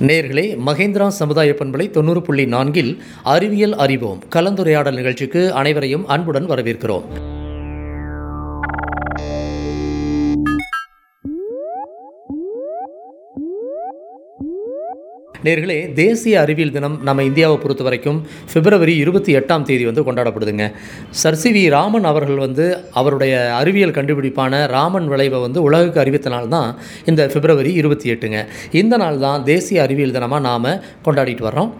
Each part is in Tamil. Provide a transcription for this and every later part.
நேர்களே மகேந்திரா சமுதாய பண்பலை தொண்ணூறு புள்ளி நான்கில் அறிவியல் அறிவோம் கலந்துரையாடல் நிகழ்ச்சிக்கு அனைவரையும் அன்புடன் வரவேற்கிறோம். நேர்களே தேசிய அறிவியல் தினம் நம்ம இந்தியாவை பொறுத்த வரைக்கும் பிப்ரவரி இருபத்தி எட்டாம் தேதி வந்து கொண்டாடப்படுதுங்க. சர் சி வி ராமன் அவர்கள் வந்து அவருடைய அறிவியல் கண்டுபிடிப்பான ராமன் விளைவை வந்து உலகுக்கு அறிவித்த நாள் தான் இந்த பிப்ரவரி இருபத்தி எட்டுங்க. இந்த நாள் தான் தேசிய அறிவியல் தினமாக நாம் கொண்டாடிட்டு வர்றோம்.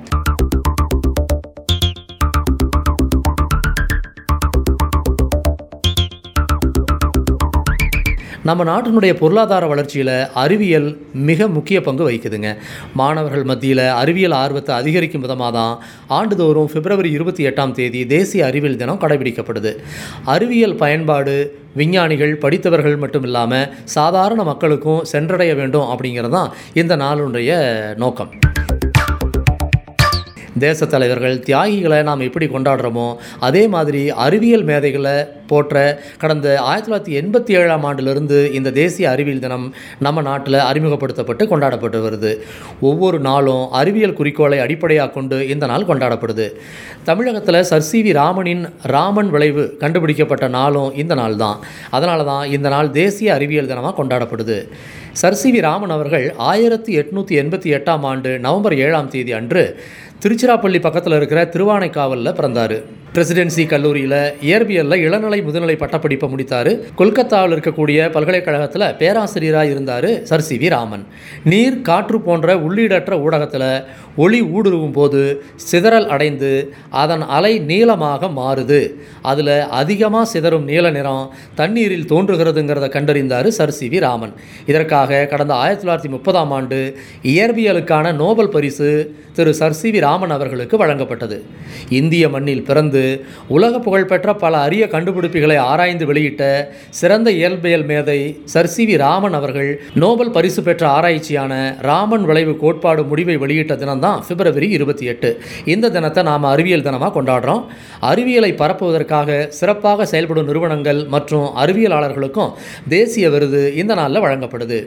நம்ம நாட்டினுடைய பொருளாதார வளர்ச்சியில் அறிவியல் மிக முக்கிய பங்கு வகிக்குதுங்க. மாணவர்கள் மத்தியில் அறிவியல் ஆர்வத்தை அதிகரிக்கும் விதமாக தான் ஆண்டுதோறும் பிப்ரவரி இருபத்தி எட்டாம் தேதி தேசிய அறிவியல் தினம் கடைபிடிக்கப்படுது. அறிவியல் பயன்பாடு விஞ்ஞானிகள் படித்தவர்கள் மட்டும் இல்லாமல் சாதாரண மக்களுக்கும் சென்றடைய வேண்டும் அப்படிங்கிறது தான் இந்த நாளுடைய நோக்கம். தேச தலைவர்கள் தியாகிகளை நாம் எப்படி கொண்டாடுறோமோ அதே மாதிரி அறிவியல் மேதைகளை போற்ற கடந்த ஆயிரத்தி தொள்ளாயிரத்தி எண்பத்தி ஏழாம் ஆண்டிலிருந்து இந்த தேசிய அறிவியல் தினம் நம்ம நாட்டில் அறிமுகப்படுத்தப்பட்டு கொண்டாடப்பட்டு வருது. ஒவ்வொரு நாளும் அறிவியல் குறிக்கோளை அடிப்படையாக கொண்டு இந்த நாள் கொண்டாடப்படுது. தமிழகத்தில் சர் சி வி ராமனின் ராமன் விளைவு கண்டுபிடிக்கப்பட்ட நாளும் இந்த நாள் தான். அதனால தான் இந்த நாள் தேசிய அறிவியல் தினமாக கொண்டாடப்படுது. சர் சி வி ராமன் அவர்கள் ஆயிரத்தி எட்நூற்றி எண்பத்தி எட்டாம் ஆண்டு நவம்பர் ஏழாம் தேதி அன்று திருச்சிராப்பள்ளி பக்கத்தில் இருக்கிற திருவானைக்காவலில் பிறந்தார். பிரசிடென்சி கல்லூரியில் இயற்பியலில் இளநிலை முதுநிலை பட்டப்படிப்பை முடித்தார். கொல்கத்தாவில் இருக்கக்கூடிய பல்கலைக்கழகத்தில் பேராசிரியராக இருந்தார் சர். சி. வி. ராமன். நீர் காற்று போன்ற உள்ளீடற்ற ஊடகத்தில் ஒளி ஊடுருவும் போது சிதறல் அடைந்து அதன் அலை நீளமாக மாறுது. அதில் அதிகமாக சிதறும் நீல நிறம் தண்ணீரில் தோன்றுகிறதுங்கிறத கண்டறிந்தார் சர். சி. வி. ராமன். இதற்காக கடந்த ஆயிரத்தி தொள்ளாயிரத்தி முப்பதாம் ஆண்டு இயற்பியலுக்கான நோபல் பரிசு திரு. சர். சி. வி. ராமன் அவர்களுக்கு வழங்கப்பட்டது. இந்திய மண்ணில் பிறந்து உலக புகழ்பெற்ற பல அரிய கண்டுபிடிப்புகளை ஆராய்ந்து வெளியிட்ட சிறந்த இயல்பியல் மேதை சர் சி வி ராமன் அவர்கள் நோபல் பரிசு பெற்ற ஆராய்ச்சியான ராமன் விளைவு கோட்பாடு முடிவை வெளியிட்ட தினம்தான் பிப்ரவரி இருபத்தி எட்டு. இந்த தினத்தை நாம் அறிவியல் தினமாக கொண்டாடுறோம். அறிவியலை பரப்புவதற்காக சிறப்பாக செயல்படும் நிறுவனங்கள் மற்றும் அறிவியலாளர்களுக்கும் தேசிய விருது இந்த நாளில் வழங்கப்படுது.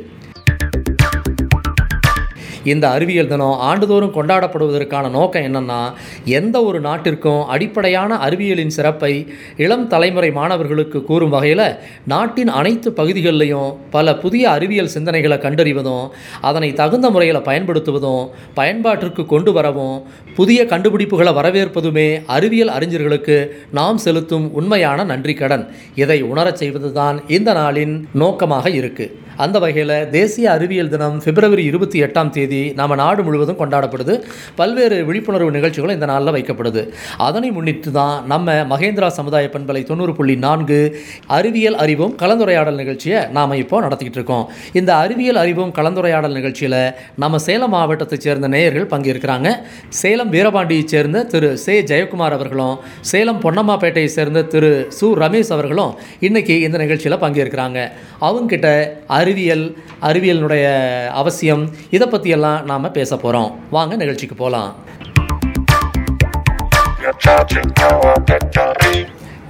இந்த அறிவியல் தினம் ஆண்டுதோறும் கொண்டாடப்படுவதற்கான நோக்கம் என்னென்னா எந்த ஒரு நாட்டிற்கும் அடிப்படையான அறிவியலின் சிறப்பை இளம் தலைமுறை மாணவர்களுக்கு கூறும் வகையில் நாட்டின் அனைத்து பகுதிகளிலையும் பல புதிய அறிவியல் சிந்தனைகளை கண்டறிவதும் அதனை தகுந்த முறையில் பயன்படுத்துவதும் பயன்பாட்டிற்கு கொண்டு வரவும் புதிய கண்டுபிடிப்புகளை வரவேற்பதுமே அறிவியல் அறிஞர்களுக்கு நாம் செலுத்தும் உண்மையான நன்றி கடன். இதை உணரச் செய்வதுதான் இந்த நாளின் நோக்கமாக இருக்குது அந்த வகையில் தேசிய அறிவியல் தினம் பிப்ரவரி இருபத்தி எட்டாம் தேதி நம்ம நாடு முழுவதும் கொண்டாடப்படுது. பல்வேறு விழிப்புணர்வு நிகழ்ச்சிகளும் இந்த நாளில் வைக்கப்படுது. அதனை முன்னிட்டு தான் நம்ம மகேந்திரா சமுதாய பண்பலை தொண்ணூறு புள்ளி நான்கு அறிவியல் அறிவும் கலந்துரையாடல் நிகழ்ச்சியை நாம் இப்போ நடத்திக்கிட்டு இருக்கோம். இந்த அறிவியல் அறிவும் கலந்துரையாடல் நிகழ்ச்சியில் நம்ம சேலம் மாவட்டத்தைச் சேர்ந்த நேயர்கள் பங்கேற்கிறாங்க. சேலம் வீரபாண்டியைச் சேர்ந்த திரு சே. ஜெயக்குமார் அவர்களும் சேலம் பொன்னம்மாப்பேட்டையை சேர்ந்த திரு சு. ரமேஷ் அவர்களும் இன்னைக்கு இந்த நிகழ்ச்சியில் பங்கேற்கிறாங்க. அவங்கக்கிட்ட அறிவியல் அறிவியலினுடைய அவசியம் இதை பற்றியெல்லாம் நாம் பேச போகிறோம் வாங்க நிகழ்ச்சிக்கு போகலாம்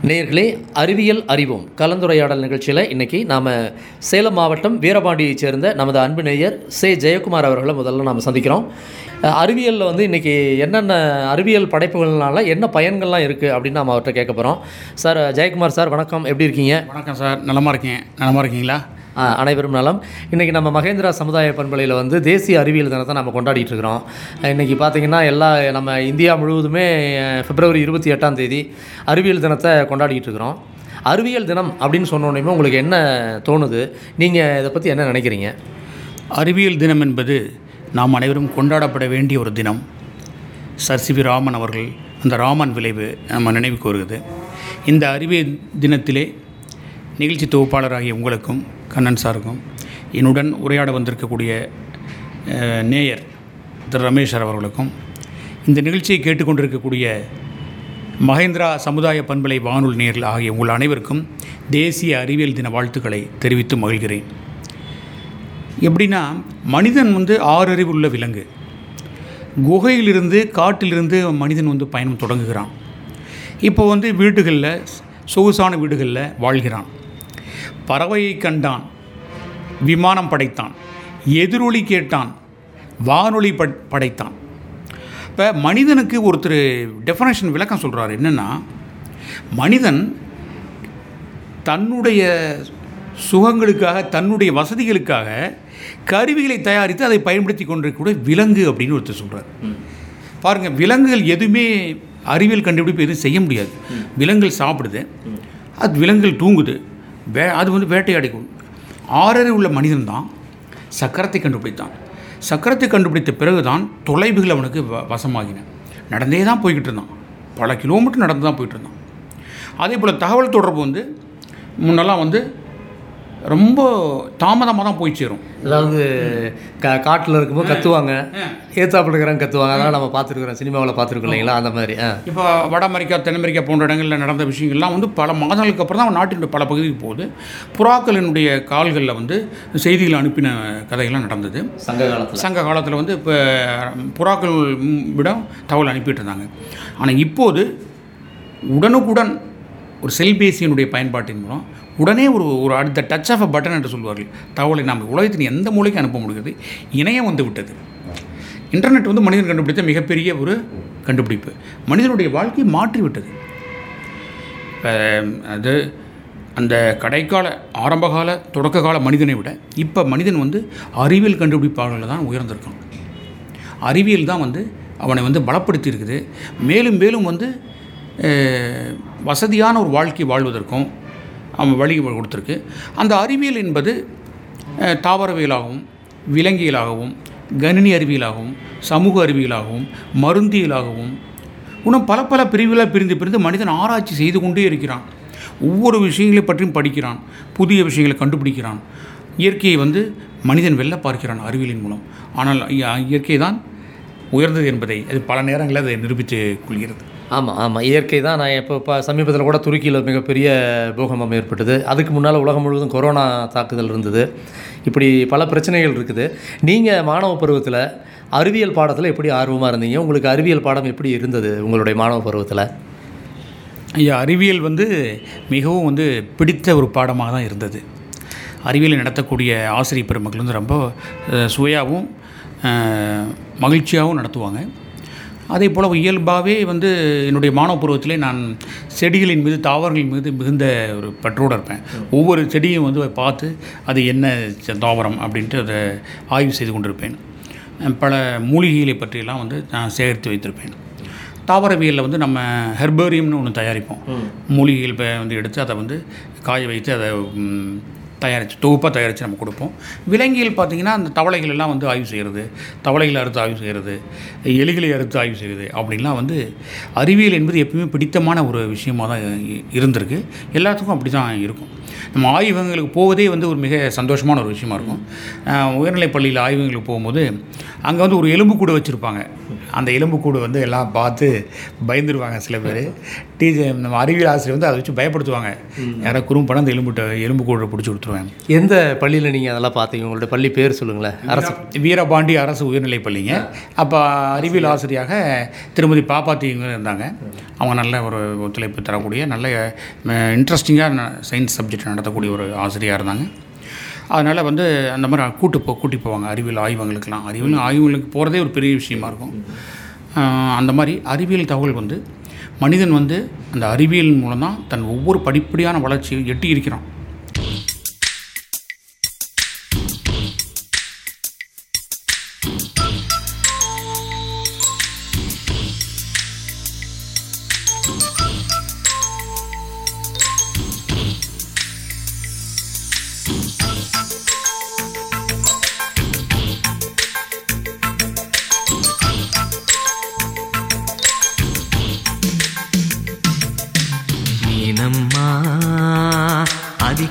நேர்களே அறிவியல் அறிவோம். கலந்துரையாடல் நிகழ்ச்சியில் இன்றைக்கி நாம் சேலம் மாவட்டம் வீரபாண்டியைச் சேர்ந்த நமது அன்பு நேயர் சே. ஜெயக்குமார் அவர்களை முதல்ல நாம் சந்திக்கிறோம். அறிவியலில் வந்து இன்றைக்கி என்னென்ன அறிவியல் படைப்புகள்னால என்ன பயன்கள்லாம் இருக்குது அப்படின்னு நம்ம அவர்கிட்ட கேட்க போகிறோம் சார் ஜெயக்குமார் சார் வணக்கம். எப்படி இருக்கீங்க? வணக்கம் சார். நலமாக இருக்கீங்க? நலமாக இருக்கீங்களா? அனைவரும் நலம். இன்றைக்கி நம்ம மகேந்திரா சமுதாய பண்பலையில் வந்து தேசிய அறிவியல் தினத்தை நம்ம கொண்டாடிட்டு இருக்கிறோம். இன்றைக்கி பார்த்திங்கன்னா எல்லா நம்ம இந்தியா முழுவதுமே பிப்ரவரி இருபத்தி எட்டாம் தேதி அறிவியல் தினத்தை கொண்டாடிட்டு இருக்கிறோம். அறிவியல் தினம் அப்படின்னு சொன்னோடனே உங்களுக்கு என்ன தோணுது? நீங்கள் இதை பற்றி என்ன நினைக்கிறீங்க? அறிவியல் தினம் என்பது நாம் அனைவரும் கொண்டாடப்பட வேண்டிய ஒரு தினம். சர் சி வி ராமன் அவர்கள் அந்த ராமன் விளைவு நம்ம நினைவு வருகிறது. இந்த அறிவியல் தினத்திலே நிகழ்ச்சி தொகுப்பாளராகிய உங்களுக்கும் கண்ணன் சாருக்கும் என்னுடன் உரையாட வந்திருக்கக்கூடிய நேயர் திரு ரமேஷ் அவர்களுக்கும் இந்த நிகழ்ச்சியை கேட்டுக்கொண்டிருக்கக்கூடிய மகேந்திரா சமுதாய பண்பலை வானொலி நேரில் ஆகிய உங்கள் அனைவருக்கும் தேசிய அறிவியல் தின வாழ்த்துக்களை தெரிவித்து மகிழ்கிறேன். எப்படின்னா மனிதன் வந்து ஆறறிவு உள்ள விலங்கு. குகையிலிருந்து காட்டிலிருந்து மனிதன் வந்து பயணம் தொடங்குகிறான். இப்போ வந்து வீடுகளில் சொகுசான வீடுகளில் வாழ்கிறான். பறவையை கண்டான். விமானம் படைத்தான். எதிரொலி கேட்டான். வானொலி படைத்தான். இப்போ மனிதனுக்கு ஒருத்தர் டெஃபனேஷன் விளக்கம் சொல்கிறார் என்னென்னா மனிதன் தன்னுடைய சுகங்களுக்காக தன்னுடைய வசதிகளுக்காக கருவிகளை தயாரித்து அதை பயன்படுத்தி கொண்டிருக்கக்கூடிய விலங்கு அப்படின்னு ஒருத்தர் சொல்கிறார் பாருங்கள் விலங்குகள் எதுவுமே அறிவியல் கண்டுபிடிப்பு எதுவும் செய்ய முடியாது. விலங்குகள் சாப்பிடுது. அது விலங்குகள் தூங்குது. வே அது வந்து வேட்டையாடிக்கும் ஆறரை உள்ள மனிதன் தான் சக்கரத்தை கண்டுபிடித்தான். சக்கரத்தை கண்டுபிடித்த பிறகுதான் தொலைவுகள் அவனுக்கு வ வசமாகின. நடந்தே தான் போய்கிட்டு இருந்தான் பல கிலோமீட்டர் நடந்து தான் போயிட்டு இருந்தான் அதே போல் தகவல் தொடர்பு வந்து முன்னெல்லாம் வந்து ரொம்ப தாமதமாக தான் போய் சேரும். அதாவது கா காட்டில் இருக்கும்போது கத்துவாங்க. ஏத்தாப்பில் இருக்கிறாங்க கத்துவாங்க. அதெல்லாம் நம்ம பார்த்துருக்குறோம். சினிமாவில் பார்த்துருக்கோம் இல்லைங்களா? அந்த மாதிரி. இப்போ வட அமெரிக்கா தென் அமெரிக்கா போன்ற இடங்களில் நடந்த விஷயங்கள்லாம் வந்து பல மாதங்களுக்கு அப்புறம் தான் நாட்டினுடைய பல பகுதிக்கு போகுது. புறாக்களினுடைய கால்களில் வந்து செய்திகள் அனுப்பின கதைகள்லாம் நடந்தது. சங்க காலத்தில். சங்க காலத்தில் வந்து இப்போ புறாக்கள் விட தகவல் அனுப்பிட்டு இருந்தாங்க. ஆனால் இப்போது உடனுக்குடன் ஒரு செல்பேசியினுடைய பயன்பாட்டின் மூலம் உடனே ஒரு ஒரு அடுத்த டச் ஆஃப் அ பட்டன் என்று சொல்வார்கள். தகவலை நாம் உலகத்தின் எந்த மூலைக்கு அனுப்ப முடிகிறது? இணையம் வந்து விட்டது. இன்டர்நெட் வந்து மனிதன் கண்டுபிடித்த மிகப்பெரிய ஒரு கண்டுபிடிப்பு. மனிதனுடைய வாழ்க்கையை மாற்றிவிட்டது இப்போ அது அந்த கடைக்கால ஆரம்பகால தொடக்க கால மனிதனை விட இப்போ மனிதன் வந்து அறிவியல் கண்டுபிடிப்பாளர்கள் தான் உயர்ந்திருக்கான். அறிவியல் தான் வந்து அவனை வந்து பலப்படுத்தி இருக்குது மேலும் மேலும் வந்து வசதியான ஒரு வாழ்க்கை வாழ்வதற்கும் வழி கொடுத்துருக்கு. அந்த அறிவியல் என்பது தாவரவியலாகவும் விலங்கியலாகவும் கணினி அறிவியலாகவும் சமூக அறிவியலாகவும் மருந்தியலாகவும் இன்னும் பல பல பிரிவுகளாக பிரிந்து பிரிந்து மனிதன் ஆராய்ச்சி செய்து கொண்டே இருக்கிறான். ஒவ்வொரு விஷயங்களை பற்றியும் படிக்கிறான் புதிய விஷயங்களை கண்டுபிடிக்கிறான். இயற்கையை வந்து மனிதன் வெல்ல பார்க்கிறான் அறிவியலின் மூலம். ஆனால் இயற்கை தான் உயர்ந்தது என்பதை அது பல நேரங்களில் அதை நிரூபித்து கொள்கிறது. ஆமாம் ஆமாம் இயற்கை தான் நான் இப்போ இப்போ சமீபத்தில் கூட துருக்கியில் மிகப்பெரிய பூகம்பம் ஏற்பட்டது. அதுக்கு முன்னால் உலகம் முழுவதும் கொரோனா தாக்குதல் இருந்தது. இப்படி பல பிரச்சனைகள் இருக்குது. நீங்கள் மாணவ பருவத்தில் அறிவியல் பாடத்தில் எப்படி ஆர்வமாக இருந்தீங்க? உங்களுக்கு அறிவியல் பாடம் எப்படி இருந்தது உங்களுடைய மாணவ பருவத்தில்? ஐயா அறிவியல் வந்து மிகவும் வந்து பிடித்த ஒரு பாடமாக தான் இருந்தது. அறிவியலை நடத்தக்கூடிய ஆசிரியர் பெருமக்கள் வந்து ரொம்ப சுவையாகவும் மகிழ்ச்சியாகவும் நடத்துவாங்க. அதே போல் இயல்பாகவே வந்து என்னுடைய மாணவ பருவத்திலே நான் செடிகளின் மீது தாவரங்களின் மீது மிகுந்த ஒரு பற்றோடு இருப்பேன். ஒவ்வொரு செடியும் வந்து பார்த்து அது என்ன தாவரம் அப்படின்ட்டு அதை ஆய்வு செய்து கொண்டிருப்பேன். பல மூலிகைகளை பற்றியெல்லாம் வந்து நான் சேகரித்து வைத்திருப்பேன். தாவரவியலில் வந்து நம்ம ஹெர்பேரியம்னு ஒன்று தயாரிப்போம். மூலிகைகள் வந்து எடுத்து அதை வந்து காய வைத்து அதை தயாரித்து தொகுப்பாக தயாரித்து நம்ம கொடுப்போம். விலங்கியல் பார்த்திங்கன்னா அந்த தவளைகள் எல்லாம் வந்து ஆய்வு செய்கிறது தவளைகளை அறுத்து ஆய்வு செய்கிறது எலிகளை அறுத்து ஆய்வு செய்கிறது அப்படின்லாம் வந்து அறிவியல் என்பது எப்பயுமே பிடித்தமான ஒரு விஷயமாக தான் இருந்திருக்கு. எல்லாத்துக்கும் அப்படி தான் இருக்கும். நம்ம ஆய்வகங்களுக்கு போவதே வந்து ஒரு மிக சந்தோஷமான ஒரு விஷயமா இருக்கும். உயர்நிலைப் பள்ளியில் ஆய்வகங்களுக்கு போகும்போது அங்கே வந்து ஒரு எலும்புக்கூடு வச்சுருப்பாங்க. அந்த எலும்புக்கூடு வந்து எல்லாம் பார்த்து பயந்துருவாங்க சில பேர். டீச்சர் நம்ம அறிவியல் ஆசிரியர் வந்து அதை வச்சு பயப்படுத்துவாங்க. யாராவது குறும்படம் அந்த எலும்புட்ட எலும்புக்கூடை பிடிச்சி கொடுத்துருவாங்க எந்த பள்ளியில் நீங்கள் அதெல்லாம் பார்த்தீங்க? உங்களுடைய பள்ளி பேர் சொல்லுங்களேன். அரசு. வீரபாண்டி அரசு உயர்நிலைப் பள்ளிங்க. அப்போ அறிவியல் ஆசிரியாக திருமதி பாப்பாத்திங்க இருந்தாங்க. அவங்க நல்ல ஒரு ஒத்துழைப்பு தரக்கூடிய நல்ல இன்ட்ரெஸ்டிங்காக சயின்ஸ் சப்ஜெக்ட் நடத்தக்கூடிய ஒரு ஆசிரியராக இருந்தாங்க. அதனால் வந்து அந்த மாதிரி கூட்டு போ கூட்டி போவாங்க. அறிவியல் ஆய்வகங்களுக்கெல்லாம் அறிவியல் ஆய்வகங்களுக்கு போகிறதே ஒரு பெரிய விஷயமா இருக்கும். அந்த மாதிரி அறிவியல் தகவல் வந்து மனிதன் வந்து அந்த அறிவியல் மூலம் தான் தன் ஒவ்வொரு படிப்படியான வளர்ச்சியை எட்டி இருக்கிறான்.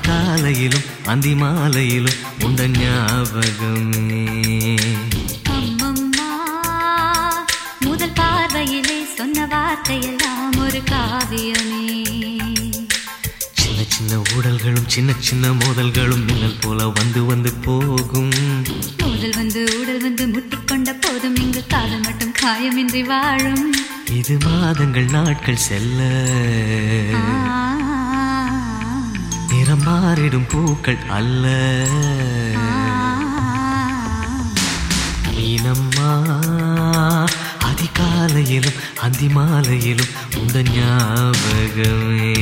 அதிகாலையிலும் அந்தி மாலையிலும் உண்ட ஞாபகமே. முதல் பார்வையிலே சொன்ன வார்த்தையெல்லாம் ஒரு காவியமே. சின்ன சின்ன ஊடல்களும் சின்ன சின்ன மோதல்களும் மின்னல் போல வந்து வந்து போகும். முதல் வந்து உடல் வந்து முட்டிக்கொண்ட போதும் இங்கு காதல் மட்டும் காயமின்றி வாழும். இது மாதங்கள் நாட்கள் செல்ல. ஆறிடும் பூக்கள் அல்ல. மீனம்மா அதிகாலையிலும் அந்தி மாலையிலும் உந்த ஞாபகமே.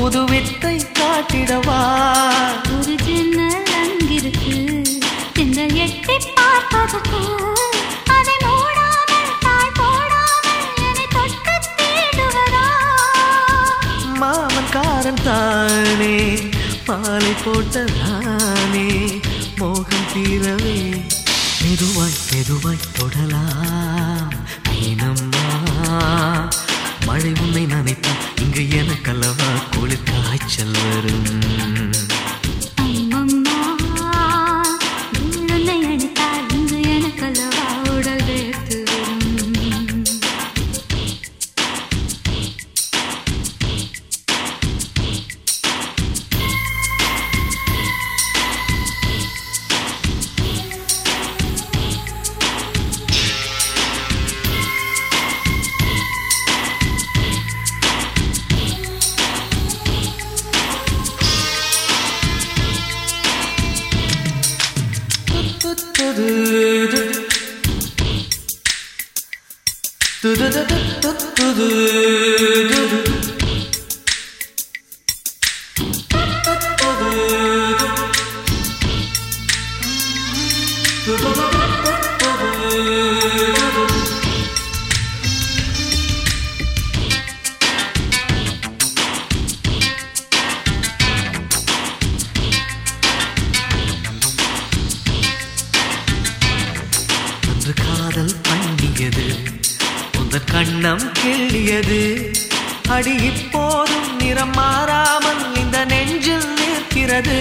புது வித்தை காட்டிடவா? ஒரு ஜன்னல் அங்கிருக்கு. திங்கள் எட்டி பார்ப்பதற்கு அதை மூடாமல் தாழ் போடாமல் என்னை தொட்டு தேடுவதா? மாமன் காரன் தானே மாலை போட்ட நானே மோகம் தீரவே. மெதுவாய் மெதுவாய் it is. கண்ணம் கிள்ளியது. அடி இப்போதும் நிறம் மாறாமல் இந்த நெஞ்சில் நிற்கிறது.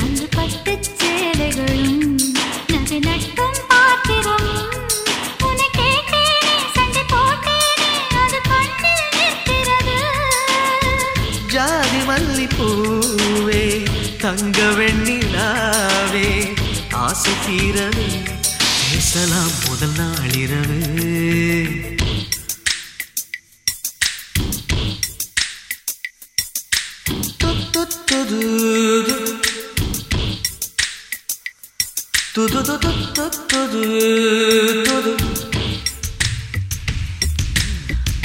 அங்கு பட்டுச் சேலைகளும் நகை நட்டும் பாத்திரம். ஜாதி மல்லி பூவே தங்க வெண்ணிலாவே ஆசை தீரவே பேசலாம் முதல் நாளிரவு துது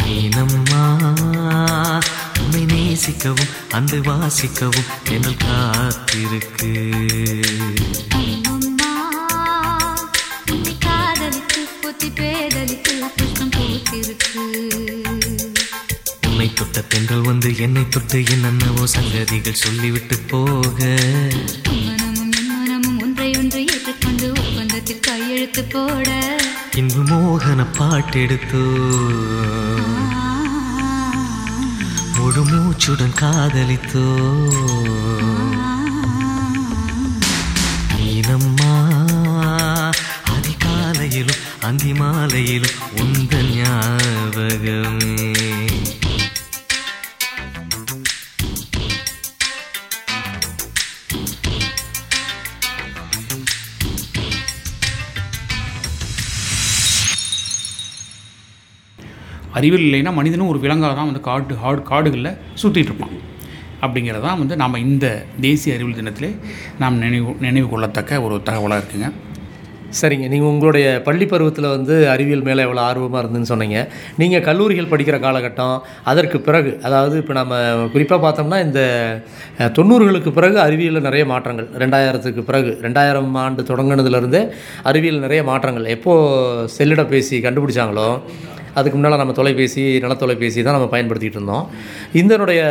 மீனம்மா உன்னை நேசிக்கவும் அன்பை வாசிக்கவும் என்னல் காத்திருக்கு. உன்னை தொட்ட பெண்கள் வந்து என்னை தொட்டு என்னென்னவோ சங்கதிகள் சொல்லிவிட்டு போக. மோகன பாட்டெடுத்தோ. முழு மூச்சுடன் காதலித்தோ. மீனம்மா அறிவியல் இல்லைன்னா மனிதனும் ஒரு விலங்காக தான் வந்து காடு ஹாடு காடுகளில் சுற்றிட்டு இருப்பான். அப்படிங்கிறதான் வந்து நாம் இந்த தேசிய அறிவியல் தினத்திலே நாம் நினைவு நினைவு கொள்ளத்தக்க ஒரு தகவலாக இருக்குங்க. சரிங்க. நீங்கள் உங்களுடைய பள்ளி பருவத்தில் வந்து அறிவியல் மேலே எவ்வளோ ஆர்வமாக இருந்துன்னு சொன்னீங்க. நீங்கள் கல்லூரிகள் படிக்கிற காலகட்டம் அதற்கு பிறகு அதாவது இப்போ நம்ம குறிப்பாக பார்த்தோம்னா இந்த தொண்ணூறுகளுக்கு பிறகு அறிவியலில் நிறைய மாற்றங்கள். ரெண்டாயிரத்துக்கு பிறகு ரெண்டாயிரம் ஆண்டு தொடங்கினதுலேருந்தே அறிவியல் நிறைய மாற்றங்கள். எப்போது செல்லிடப்பேசி கண்டுபிடிச்சாங்களோ அதுக்கு முன்னால் நம்ம தொலைபேசி நிலத்தொலைபேசி தான் நம்ம பயன்படுத்திகிட்டு இருந்தோம். இதனுடைய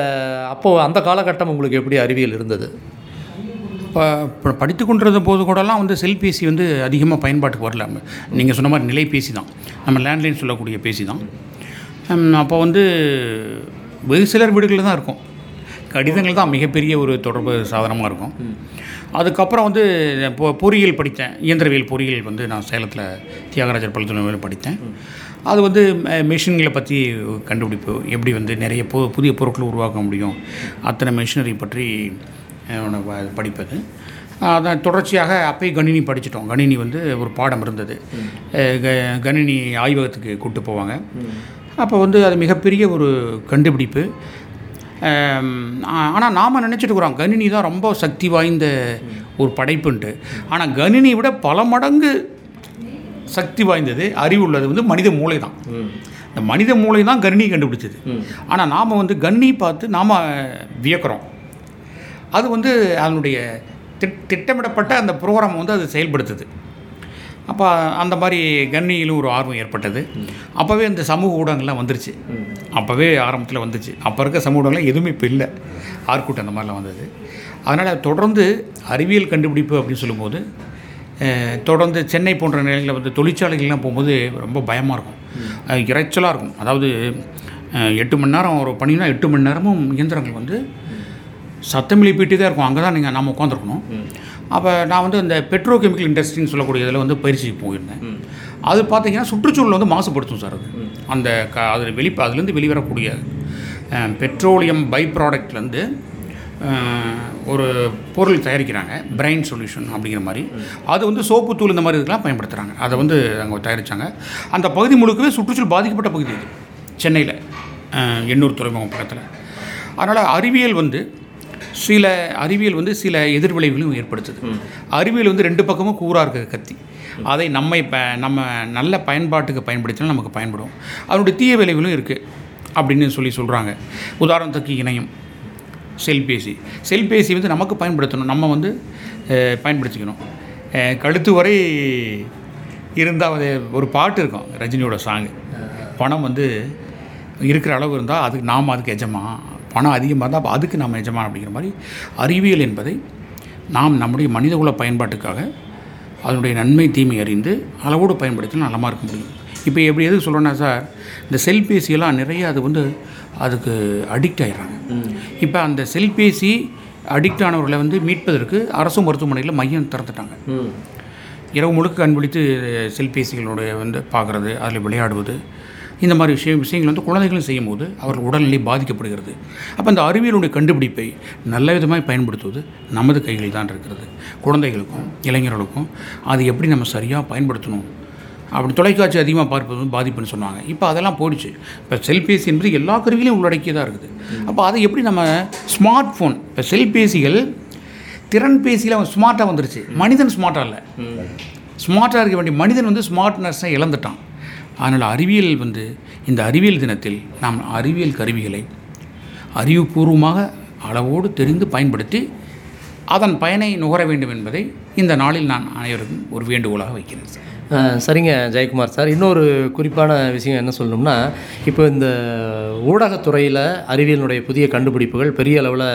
அப்போது அந்த காலகட்டம் உங்களுக்கு எப்படி அறிவியல் இருந்தது? இப்போ இப்போ படித்து கொண்டிருந்த போது கூடலாம் வந்து செல்பேசி வந்து அதிகமாக பயன்பாட்டுக்கு வரல. நீங்கள் சொன்ன மாதிரி நிலைபேசி தான். நம்ம லேண்ட்லைன் சொல்லக்கூடிய பேசி தான். அப்போ வந்து வெகு சிலர் வீடுகளில் தான் இருக்கும். கடிதங்கள் தான் மிகப்பெரிய ஒரு தொடர்பு சாதனமாக இருக்கும். அதுக்கப்புறம் வந்து இப்போ பொறியியல் படித்தேன். இயந்திரவியல் பொறியியல் வந்து நான் சேலத்தில் தியாகராஜர் பல்கலைக்கழகத்தில் படித்தேன். அது வந்து மிஷின்களை பற்றி கண்டுபிடிப்பு எப்படி வந்து நிறைய பு புதிய பொருட்களை உருவாக்க முடியும் அத்தனை மிஷினரி பற்றி உனக்கு படிப்பது. அதான் தொடர்ச்சியாக அப்பயே கணினி படிச்சிட்டோம். கணினி வந்து ஒரு பாடம் இருந்தது. க- கணினி ஆய்வகத்துக்கு கூப்பிட்டு போவாங்க. அப்போ வந்து அது மிகப்பெரிய ஒரு கண்டுபிடிப்பு. ஆனால் நாம் நினச்சிட்டு இருக்கிறோம் கணினி தான் ரொம்ப சக்தி வாய்ந்த ஒரு படைப்புன்ட்டு. ஆனால் கணினி விட பல மடங்கு சக்தி வாய்ந்தது அறிவு உள்ளது வந்து மனித மூளை தான் இந்த மனித மூளை தான் கணினி கண்டுபிடிச்சது ஆனால் நாம் வந்து கணினி பார்த்து நாம் வியக்கிறோம். அது வந்து அதனுடைய திட் திட்டமிடப்பட்ட அந்த ப்ரோக்ராம் வந்து அது செயல்படுத்துது. அப்போ அந்த மாதிரி கண்ணியிலும் ஒரு ஆர்வம் ஏற்பட்டது. அப்போவே இந்த சமூக ஊடகங்கள்லாம் வந்துருச்சு. அப்போவே ஆரம்பத்தில் வந்துச்சு. அப்போ இருக்க சமூக ஊடகங்கள்லாம் எதுவுமே இப்போ இல்லை. ஆர்குட் அந்த மாதிரிலாம் வந்தது. அதனால் தொடர்ந்து அறிவியல் கண்டுபிடிப்பு அப்படின்னு சொல்லும்போது தொடர்ந்து சென்னை போன்ற நிலைகளில் வந்து தொழிற்சாலைகள்லாம் போகும்போது ரொம்ப பயமாக இருக்கும். அஹ், இரைச்சலாக இருக்கும். அதாவது எட்டு மணி நேரம் ஒரு பணினா எட்டு மணி நேரமும் இயந்திரங்கள் வந்து சத்தம் எழுப்பிட்டு தான் இருக்கும். அங்கே தான் நீங்கள் நாம் உட்காந்துருக்கணும் அப்போ நான் வந்து இந்த பெட்ரோ கெமிக்கல் இண்டஸ்ட்ரின்னு சொல்லக்கூடிய இதில் வந்து பயிற்சிக்கு போயிருந்தேன். அது பார்த்தீங்கன்னா சுற்றுச்சூழல் வந்து மாசுபடுத்தும் சார் அது. அந்த க அதில் வெளி அதுலேருந்து வெளிவரக்கூடிய பெட்ரோலியம் பை ப்ராடக்ட்லேருந்து ஒரு பொருள் தயாரிக்கிறாங்க பிரைன் சொல்யூஷன் அப்படிங்கிற மாதிரி. அது வந்து சோப்பு தூள் இந்த மாதிரி இதெல்லாம் பயன்படுத்துகிறாங்க அதை வந்து அங்கே தயாரித்தாங்க அந்த பகுதி முழுக்கவே சுற்றுச்சூழல் பாதிக்கப்பட்ட பகுதி இது. சென்னையில் எண்ணூர் துறைமுகம் பக்கத்தில். அதனால் அறிவியல் வந்து சில அறிவியல் வந்து சில எதிர்விளைவுகளையும் ஏற்படுத்துது. அறிவியல் வந்து ரெண்டு பக்கமும் கூறாக இருக்க கத்தி. அதை நம்மை ப நம்ம நல்ல பயன்பாட்டுக்கு பயன்படுத்தினா நமக்கு பயன்படும். அதனுடைய தீய விளைவுகளும் இருக்குது அப்படின்னு சொல்லி சொல்கிறாங்க உதாரணத்துக்கு இணையம். செல்பேசி. செல்பேசி வந்து நமக்கு பயன்படுத்தணும். நம்ம வந்து பயன்படுத்திக்கணும். கழுத்து வரை இருந்தால் அது ஒரு பாட்டு இருக்கும் ரஜினியோட சாங்கு பணம் வந்து இருக்கிற அளவு இருந்தால் அதுக்கு நாம் அதுக்கு எஜமா. பணம் அதிகமாக இருந்தால் அப்போ அதுக்கு நாம் எஜமா அப்படிங்கிற மாதிரி அறிவியல் என்பதை நாம் நம்முடைய மனிதகுல பயன்பாட்டுக்காக அதனுடைய நன்மை தீமை அறிந்து அளவோடு பயன்படுத்தினா நலமாக இருக்க முடியும். இப்போ எப்படி எதுக்கு சொல்கிறேன்னா சார் இந்த செல்பேசியெல்லாம் நிறைய அது வந்து அதுக்கு அடிக்ட் ஆகிடுறாங்க இப்போ அந்த செல்பேசி அடிக்ட் ஆனவர்களை வந்து மீட்பதற்கு அரசு மருத்துவமனையில் மையம் திறந்துட்டாங்க. இரவு முழுக்க கண்பிடித்து செல்பேசிகளோட வந்து பார்க்குறது அதில் விளையாடுவது இந்த மாதிரி விஷயம் விஷயங்கள் வந்து குழந்தைகளும் செய்யும்போது அவர்கள் உடல்நிலை பாதிக்கப்படுகிறது. அப்போ அந்த அறிவியலுடைய கண்டுபிடிப்பை நல்ல விதமாக பயன்படுத்துவது நமது கைகளில் தான் இருக்கிறது. குழந்தைகளுக்கும் இளைஞர்களுக்கும் அது எப்படி நம்ம சரியாக பயன்படுத்தணும்? அப்படி தொலைக்காட்சி அதிகமாக பார்ப்பது வந்து பாதிப்புன்னு சொன்னாங்க. இப்போ அதெல்லாம் போயிடுச்சு. இப்போ செல்பேசி என்பது எல்லா கருவிகளையும் உள்ளடக்கியதாக இருக்குது. அப்போ அதை எப்படி நம்ம ஸ்மார்ட் ஃபோன் இப்போ செல்பேசிகள் திறன் பேசியில் அவன் ஸ்மார்ட்டாக வந்துருச்சு. மனிதன் ஸ்மார்ட்டாக இல்லை. ஸ்மார்ட்டாக இருக்க வேண்டிய மனிதன் வந்து ஸ்மார்ட்னஸ்ஸை இழந்துட்டான். அதனால் அறிவியல் வந்து இந்த அறிவியல் தினத்தில் நாம் அறிவியல் கருவிகளை அறிவுபூர்வமாக அளவோடு தெரிந்து பயன்படுத்தி அதன் பயனை நுகர வேண்டும் என்பதை இந்த நாளில் நான் அனைவருக்கும் ஒரு வேண்டுகோளாக வைக்கிறேன் சார். சரிங்க ஜெயக்குமார் சார். இன்னொரு குறிப்பான விஷயம் என்ன சொல்லணும்னா இப்போ இந்த ஊடகத்துறையில் அறிவியலினுடைய புதிய கண்டுபிடிப்புகள் பெரிய அளவில்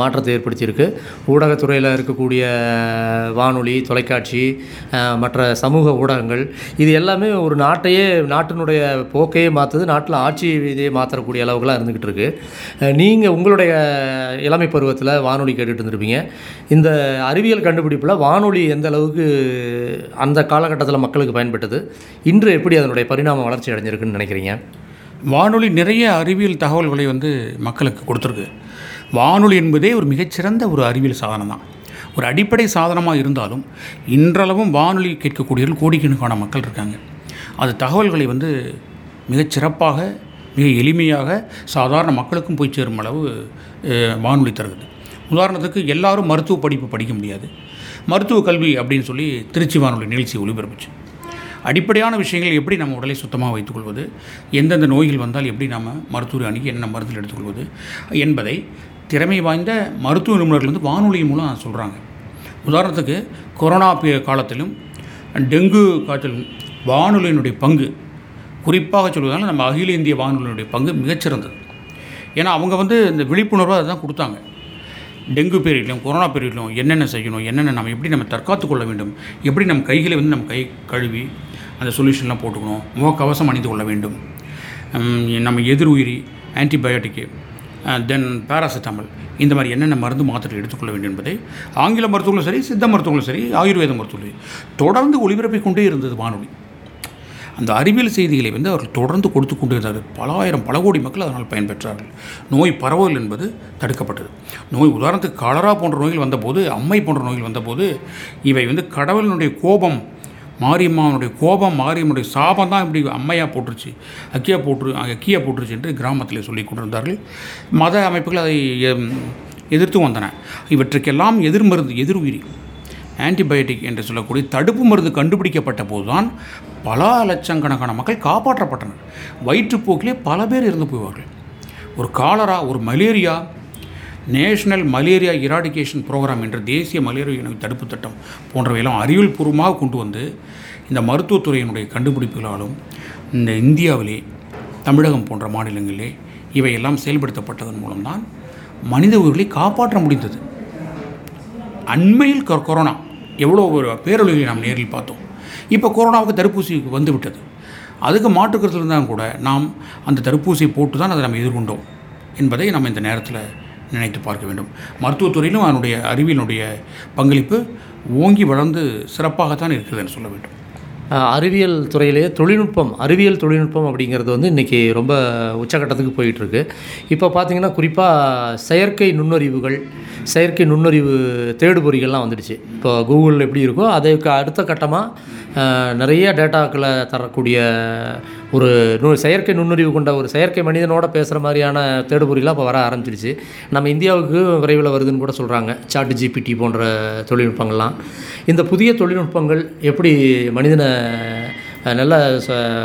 மாற்றத்தை ஏற்படுத்தியிருக்கு. ஊடகத்துறையில் இருக்கக்கூடிய வானொலி தொலைக்காட்சி மற்ற சமூக ஊடகங்கள் இது எல்லாமே ஒரு நாட்டையே நாட்டினுடைய போக்கையே மாற்றுது நாட்டில் ஆட்சி இதையே மாற்றக்கூடிய அளவுகளாக இருந்துக்கிட்டு இருக்குது நீங்கள் உங்களுடைய இளமை பருவத்தில் வானொலி கேட்டுகிட்டு இருந்திருப்பீங்க. இந்த அறிவியல் கண்டுபிடிப்பில் வானொலி எந்த அளவுக்கு அந்த காலகட்டத்தில் மக்களுக்கு பயன்பட்டது. இன்று எப்படி அதனுடைய பரிணாம வளர்ச்சி அடைஞ்சிருக்குன்னு நினைக்கிறீங்க? வானொலி நிறைய அறிவியல் தகவல்களை வந்து மக்களுக்கு கொடுத்துருக்கு. வானொலி என்பதே ஒரு மிகச்சிறந்த ஒரு அறிவியல் சாதனம் தான். ஒரு அடிப்படை சாதனமாக இருந்தாலும் இன்றளவும் வானொலி கேட்கக்கூடியவர்கள் கோடிக்கணக்கான மக்கள் இருக்காங்க. அது தகவல்களை வந்து மிகச்சிறப்பாக மிக எளிமையாக சாதாரண மக்களுக்கும் போய் சேரும் அளவு வானொலி தருகிறது உதாரணத்துக்கு எல்லாரும் மருத்துவ படிப்பு படிக்க முடியாது. மருத்துவ கல்வி அப்படின்னு சொல்லி திருச்சி வானொலி நிகழ்ச்சி ஒளிபரப்புச்சு. அடிப்படையான விஷயங்கள் எப்படி நம்ம உடலை சுத்தமாக வைத்துக்கொள்வது எந்தெந்த நோய்கள் வந்தால் எப்படி நாம் மருத்துவரை அணுகி என்ன மருந்துகள் எடுத்துக்கொள்வது என்பதை திறமை வாய்ந்த மருத்துவ நிபுணர்கள் வந்து வானொலி மூலம் சொல்கிறாங்க உதாரணத்துக்கு கொரோனா காலத்திலும் டெங்கு காய்ச்சலும் வானொலியினுடைய பங்கு குறிப்பாக சொல்வதால் நம்ம அகில இந்திய வானொலியினுடைய பங்கு மிகச்சிறந்தது. ஏன்னா அவங்க வந்து இந்த விழிப்புணர்வை அதுதான் கொடுத்தாங்க. டெங்கு பீரியட்லையும் கொரோனா பீரியட்லையும் என்னென்ன செய்யணும் என்னென்ன நம்ம எப்படி நம்ம தற்காத்து கொள்ள வேண்டும் எப்படி நம்ம கைகளை வந்து நம்ம கை கழுவி அந்த சொல்யூஷன்லாம் போட்டுக்கணும் முகக்கவசம் அணிந்து கொள்ள வேண்டும். நம்ம எதிர் உயிரி ஆன்டிபயோட்டிக்கு தென் பேராசிட்டமல் இந்த மாதிரி என்னென்ன மருந்து மாத்திரை எடுத்துக்கொள்ள வேண்டும் என்பதை ஆங்கில மருத்துவங்களும் சரி சித்த மருத்துவங்களும் சரி ஆயுர்வேத மருத்துவங்களும் தொடர்ந்து ஒளிபரப்பிக் கொண்டே இருந்தது வானொலி. அந்த அறிவியல் செய்திகளை வந்து அவர்கள் தொடர்ந்து கொடுத்து கொண்டிருந்தார்கள். பல ஆயிரம் பல கோடி மக்கள் அதனால் பயன்பெற்றார்கள். நோய் பரவல் என்பது தடுக்கப்பட்டது. நோய் உதாரணத்துக்கு காலரா போன்ற நோய்கள் வந்தபோது அம்மை போன்ற நோய்கள் வந்தபோது இவை வந்து கடவுளினுடைய கோபம் மாரியம்மாவனுடைய கோபம் மாரியம்மனுடைய சாபம் தான் இப்படி அம்மையாக போட்டுருச்சு அக்கியா போட்டு அக்கியா போட்டுருச்சு என்று கிராமத்தில் சொல்லி கொண்டிருந்தார்கள். மத அமைப்புகள் அதை எதிர்த்து வந்தன. இவற்றுக்கெல்லாம் எதிர்மருந்து எதிர் உயிரி. ஆன்டிபயோட்டிக் என்று சொல்லக்கூடிய தடுப்பு மருந்து கண்டுபிடிக்கப்பட்ட போதுதான் பல லட்சக்கணக்கான மக்கள் காப்பாற்றப்பட்டனர். வயிற்றுப்போக்கிலே பல பேர் இறந்து போவார்கள் ஒரு காலரா ஒரு malaria national malaria eradication programme என்ற தேசிய மலேரியா நோய் தடுப்பு திட்டம் போன்றவையெல்லாம் அறிவியல் பூர்வமாக கொண்டு வந்து இந்த மருத்துவத்துறையினுடைய கண்டுபிடிப்புகளாலும் இந்த இந்தியாவிலே தமிழகம் போன்ற மாநிலங்களிலே இவையெல்லாம் செயல்படுத்தப்பட்டதன் மூலம்தான் மனித உயிர்களை காப்பாற்ற முடிந்தது. அண்மையில் கொ- கொரோனா எவ்வளோ ஒரு பேரொழிவை நாம் நேரில் பார்த்தோம். இப்போ கொரோனாவுக்கு தடுப்பூசி வந்துவிட்டது. அதுக்கு மாற்றுக்கருத்தில் இருந்தாலும் கூட நாம் அந்த தடுப்பூசியை போட்டு தான் அதை நம்ம எதிர்கொண்டோம் என்பதை நம்ம இந்த நேரத்தில் நினைத்து பார்க்க வேண்டும். மருத்துவத்துறையிலும் அதனுடைய அறிவியலுடைய பங்களிப்பு ஓங்கி வளர்ந்து சிறப்பாகத்தான் இருக்குதுன்னு சொல்ல வேண்டும். அறிவியல் துறையிலேயே தொழில்நுட்பம் அறிவியல் தொழில்நுட்பம் அப்படிங்கிறது வந்து இன்றைக்கி ரொம்ப உச்சகட்டத்துக்கு போயிட்டுருக்கு. இப்போ பார்த்தீங்கன்னா குறிப்பாக செயற்கை நுண்ணறிவுகள் செயற்கை நுண்ணறிவு தேடுபொறிகள்லாம் வந்துடுச்சு. இப்போ கூகுள் எப்படி இருக்கோ அதுக்கு அடுத்த கட்டமாக நிறைய டேட்டாக்களை தரக்கூடிய ஒரு நு செயற்கை நுண்ணறிவு கொண்ட ஒரு செயற்கை மனிதனோட பேசுகிற மாதிரியான தேடுபொறிலாம் இப்போ வர ஆரம்பிச்சிடுச்சு நம்ம இந்தியாவுக்கு விரைவில் வருதுன்னு கூட சொல்கிறாங்க சாட் ஜிபிடி போன்ற தொழில்நுட்பங்கள்லாம். இந்த புதிய தொழில்நுட்பங்கள் எப்படி மனிதனை நல்ல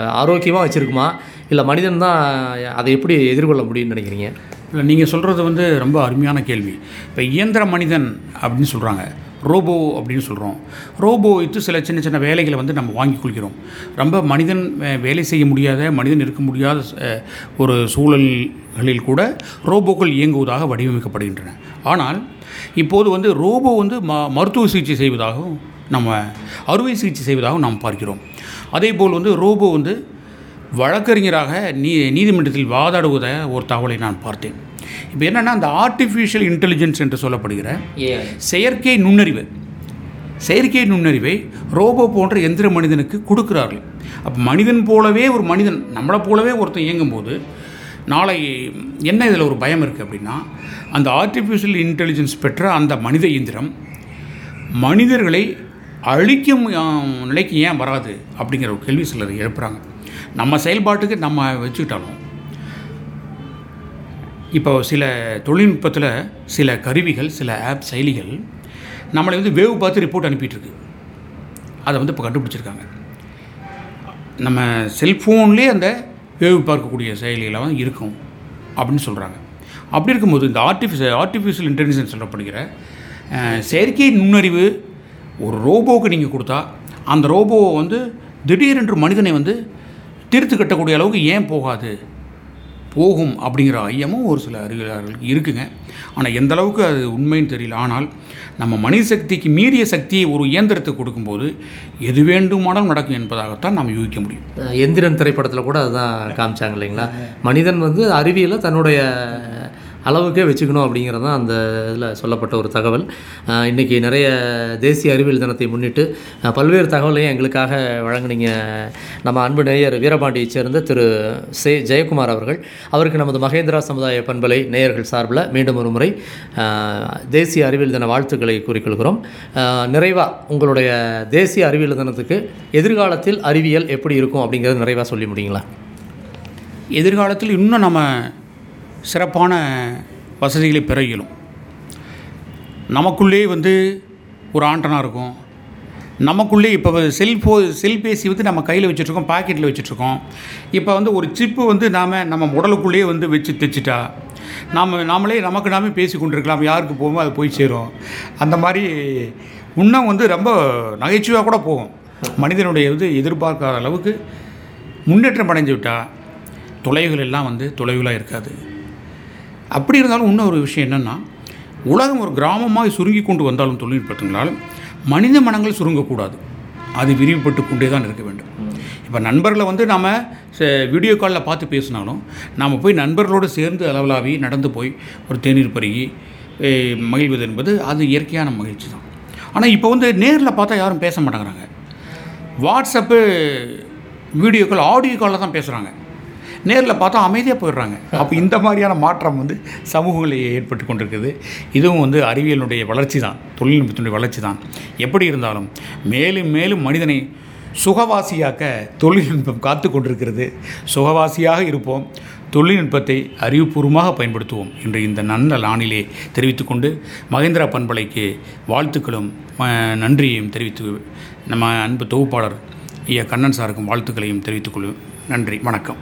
ஆரோக்கியமாக வச்சுருக்குமா? இல்லை மனிதன் தான் அதை எப்படி எதிர்கொள்ள முடியும்னு நினைக்கிறீங்க? இல்லை நீங்கள் சொல்கிறது வந்து ரொம்ப அருமையான கேள்வி. இப்போ இயந்திர மனிதன் அப்படின்னு சொல்கிறாங்க ரோபோ அப்படின்னு சொல்கிறோம் ரோபோ வைத்து சில சின்ன சின்ன வேலைகளை வந்து நம்ம வாங்கிக் கொள்கிறோம். ரொம்ப மனிதன் வே- வேலை செய்ய முடியாத மனிதன் இருக்க முடியாத ஒரு சூழல்களில் கூட ரோபோக்கள் இயங்குவதாக வடிவமைக்கப்படுகின்றன. ஆனால் இப்போது வந்து ரோபோ வந்து ம மருத்துவ சிகிச்சை செய்வதாகவும் நம்ம அறுவை சிகிச்சை செய்வதாகவும் நாம் பார்க்கிறோம். அதே போல் வந்து ரோபோ வந்து வழக்கறிஞராக நீ நீதிமன்றத்தில் வாதாடுவதை ஒரு தகவலை நான் பார்த்தேன். இப்போ என்னென்னா அந்த ஆர்டிஃபிஷியல் இன்டெலிஜென்ஸ் என்று சொல்லப்படுகிற செயற்கை நுண்ணறிவு செயற்கை நுண்ணறிவை ரோபோ போன்ற எந்திர மனிதனுக்கு கொடுக்கிறார்கள். அப்போ மனிதன் போலவே ஒரு மனிதன் நம்மளை போலவே ஒருத்தன் இயங்கும்போது நாளை என்ன இதில் ஒரு பயம் இருக்குது அப்படின்னா அந்த ஆர்டிஃபிஷியல் இன்டெலிஜென்ஸ் பெற்ற அந்த மனித இயந்திரம் மனிதர்களை அழிக்கும் நிலைக்கு ஏன் வராது அப்படிங்கிற ஒரு கேள்வி சிலர் எழுப்புகிறாங்க நம்ம செயல்பாட்டுக்கு நம்ம வச்சுக்கிட்டாலும் இப்போ சில தொழில்நுட்பத்தில் சில கருவிகள் சில ஆப் செயலிகள் நம்மளை வந்து வேவு பார்த்து ரிப்போர்ட் அனுப்பிட்டுருக்கு. அதை வந்து இப்போ கண்டுபிடிச்சிருக்காங்க. நம்ம செல்ஃபோன்லேயே அந்த வேவு பார்க்கக்கூடிய செயலிகளாக இருக்கும் அப்படின்னு சொல்கிறாங்க அப்படி இருக்கும்போது இந்த ஆர்டிஃபிஷியல் ஆர்டிஃபிஷியல் இன்டெலிஜென்ஸ் சொல்லப்படுகிற செயற்கை நுண்ணறிவு ஒரு ரோபோவுக்கு நீங்கள் கொடுத்தா அந்த ரோபோவை வந்து திடீரென்று மனிதனை வந்து தீர்த்து கட்டக்கூடிய அளவுக்கு ஏன் போகாது? போகும் அப்படிங்கிற ஐயமும் ஒரு சில அறிவியலாளர்களுக்கு இருக்குங்க. ஆனால் எந்த அளவுக்கு அது உண்மைன்னு தெரியல. ஆனால் நம்ம மனித சக்திக்கு மீறிய சக்தியை ஒரு இயந்திரத்துக்கு கொடுக்கும்போது எது வேண்டுமானாலும் நடக்கும் என்பதாகத்தான் நாம் யூகிக்க முடியும். எந்திரன் திரைப்படத்தில் கூட அதுதான் காமிச்சாங்க இல்லைங்களா? மனிதன் வந்து அறிவியலை தன்னுடைய அளவுக்கே வச்சுக்கணும் அப்படிங்கிறது தான் அந்த இதில் சொல்லப்பட்ட ஒரு தகவல். இன்றைக்கி நிறைய தேசிய அறிவியல் தினத்தை முன்னிட்டு பல்வேறு தகவலையும் எங்களுக்காக வழங்கினீங்க. நம்ம அன்பு நேயர் வீரபாண்டியைச் சேர்ந்த திரு சே ஜெயக்குமார் அவர்கள். அவருக்கு நமது மகேந்திரா சமுதாய பண்பலை நேயர்கள் சார்பில் மீண்டும் ஒரு முறை தேசிய அறிவியல் தின வாழ்த்துக்களை கூறிக்கொள்கிறோம். நிறைவாக உங்களுடைய தேசிய அறிவியல் தினத்துக்கு எதிர்காலத்தில் அறிவியல் எப்படி இருக்கும் அப்படிங்கிறது நிறைவாக சொல்லி முடியுங்களா? எதிர்காலத்தில் இன்னும் நம்ம சிறப்பான வசதிகளை பெற இயலும் நமக்குள்ளே வந்து ஒரு ஆண்டனாக இருக்கும். நமக்குள்ளே இப்போ செல்ஃபோ செல்பேசி வந்து நம்ம கையில் வச்சுட்ருக்கோம் பாக்கெட்டில் வச்சுட்ருக்கோம். இப்போ வந்து ஒரு சிப்பு வந்து நாம் நம்ம உடலுக்குள்ளேயே வந்து வச்சு தைச்சிட்டா நாம் நாமளே நமக்கு நாமே பேசி கொண்டிருக்கலாம் யாருக்கு போகுமோ அது போய் சேரும். அந்த மாதிரி இன்னும் வந்து ரொம்ப நகைச்சுவாக கூட போகும். மனிதனுடைய இது எதிர்பார்க்காத அளவுக்கு முன்னேற்றம் அடைஞ்சு விட்டால் தொலைவுகள் எல்லாம் வந்து தொலைவுகளாக இருக்காது. அப்படி இருந்தாலும் இன்னும் ஒரு விஷயம் என்னென்னா உலகம் ஒரு கிராமமாக சுருங்கி கொண்டு வந்தாலும் தொழில்நுட்பத்தினால் மனித மனங்கள் சுருங்கக்கூடாது. அது விரிவுபட்டு கொண்டே தான் இருக்க வேண்டும். இப்போ நண்பர்களை வந்து நாம் வீடியோ காலில் பார்த்து பேசினாலும் நாம் போய் நண்பர்களோடு சேர்ந்து அளவலாவி நடந்து போய் ஒரு தேநீர் பருகி மகிழ்வது என்பது அது இயற்கையான மகிழ்ச்சி தான். ஆனால் இப்போ வந்து நேரில் பார்த்தா யாரும் பேச மாட்டேங்கிறாங்க. வாட்ஸ்அப்பு வீடியோ கால் ஆடியோ காலில் தான் பேசுகிறாங்க நேரில் பார்த்தா அமைதியாக போயிடுறாங்க. அப்போ இந்த மாதிரியான மாற்றம் வந்து சமூகங்களில் ஏற்பட்டு கொண்டிருக்குது. இதுவும் வந்து அறிவியலுடைய வளர்ச்சி தான் தொழில்நுட்பத்தினுடைய வளர்ச்சி தான் எப்படி இருந்தாலும் மேலும் மேலும் மனிதனை சுகவாசியாக்க தொழில்நுட்பம் காத்து கொண்டிருக்கிறது. சுகவாசியாக இருப்போம் தொழில்நுட்பத்தை அறிவுபூர்வமாக பயன்படுத்துவோம் என்று இந்த நல்ல லானிலே தெரிவித்துக்கொண்டு மகேந்திரா பண்பலைக்கு வாழ்த்துக்களும் நன்றியையும் தெரிவித்து நம்ம அன்பு தொகுப்பாளர் ஐயா கண்ணன் சாருக்கும் வாழ்த்துக்களையும் தெரிவித்துக்கொள்வோம் நன்றி வணக்கம்.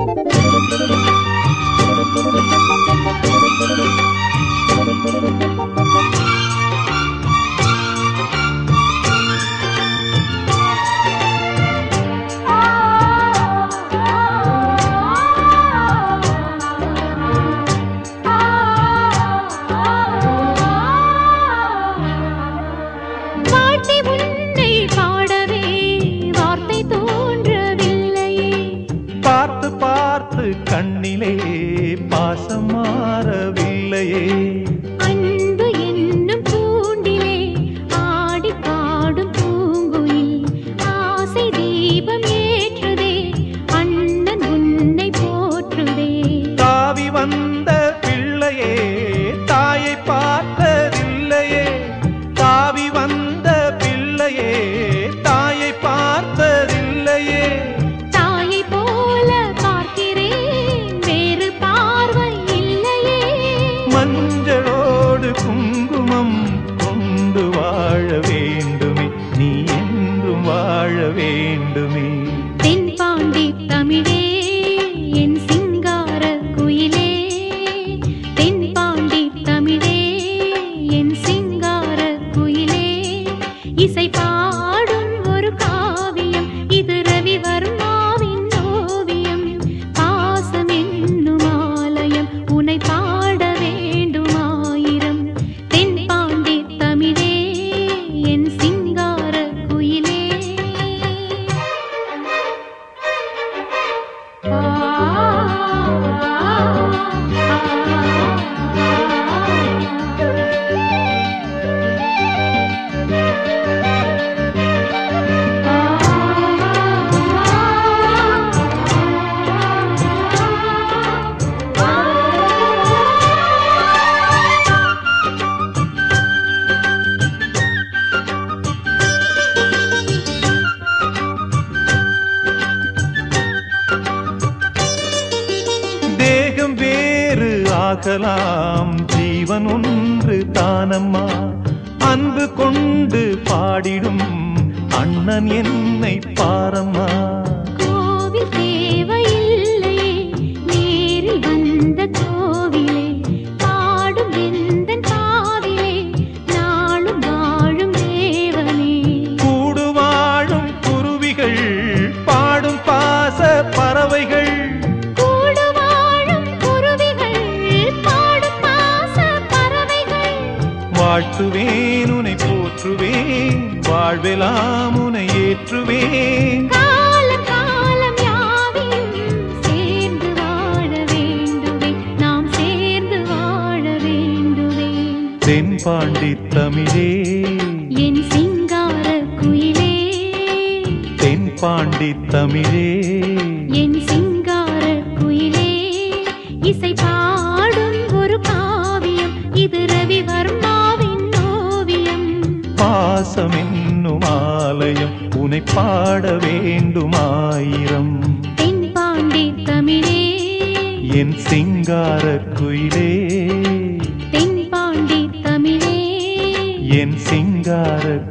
வாழ்த்துவேன் உனை போற்றுவேன் வாழ்வெல்லாம் உனை ஏற்றுவேன். தென்பாண்டி தமிழே. என் சிங்கார குயிலே. தென்பாண்டி தமிழே. பாசம் என்னும் ஆலயம் உனை பாட வேண்டுமாயிரம். தென்பாண்டி தமிழே. என் சிங்கார குயிலே. தென்பாண்டி தமிழே. என் சிங்கார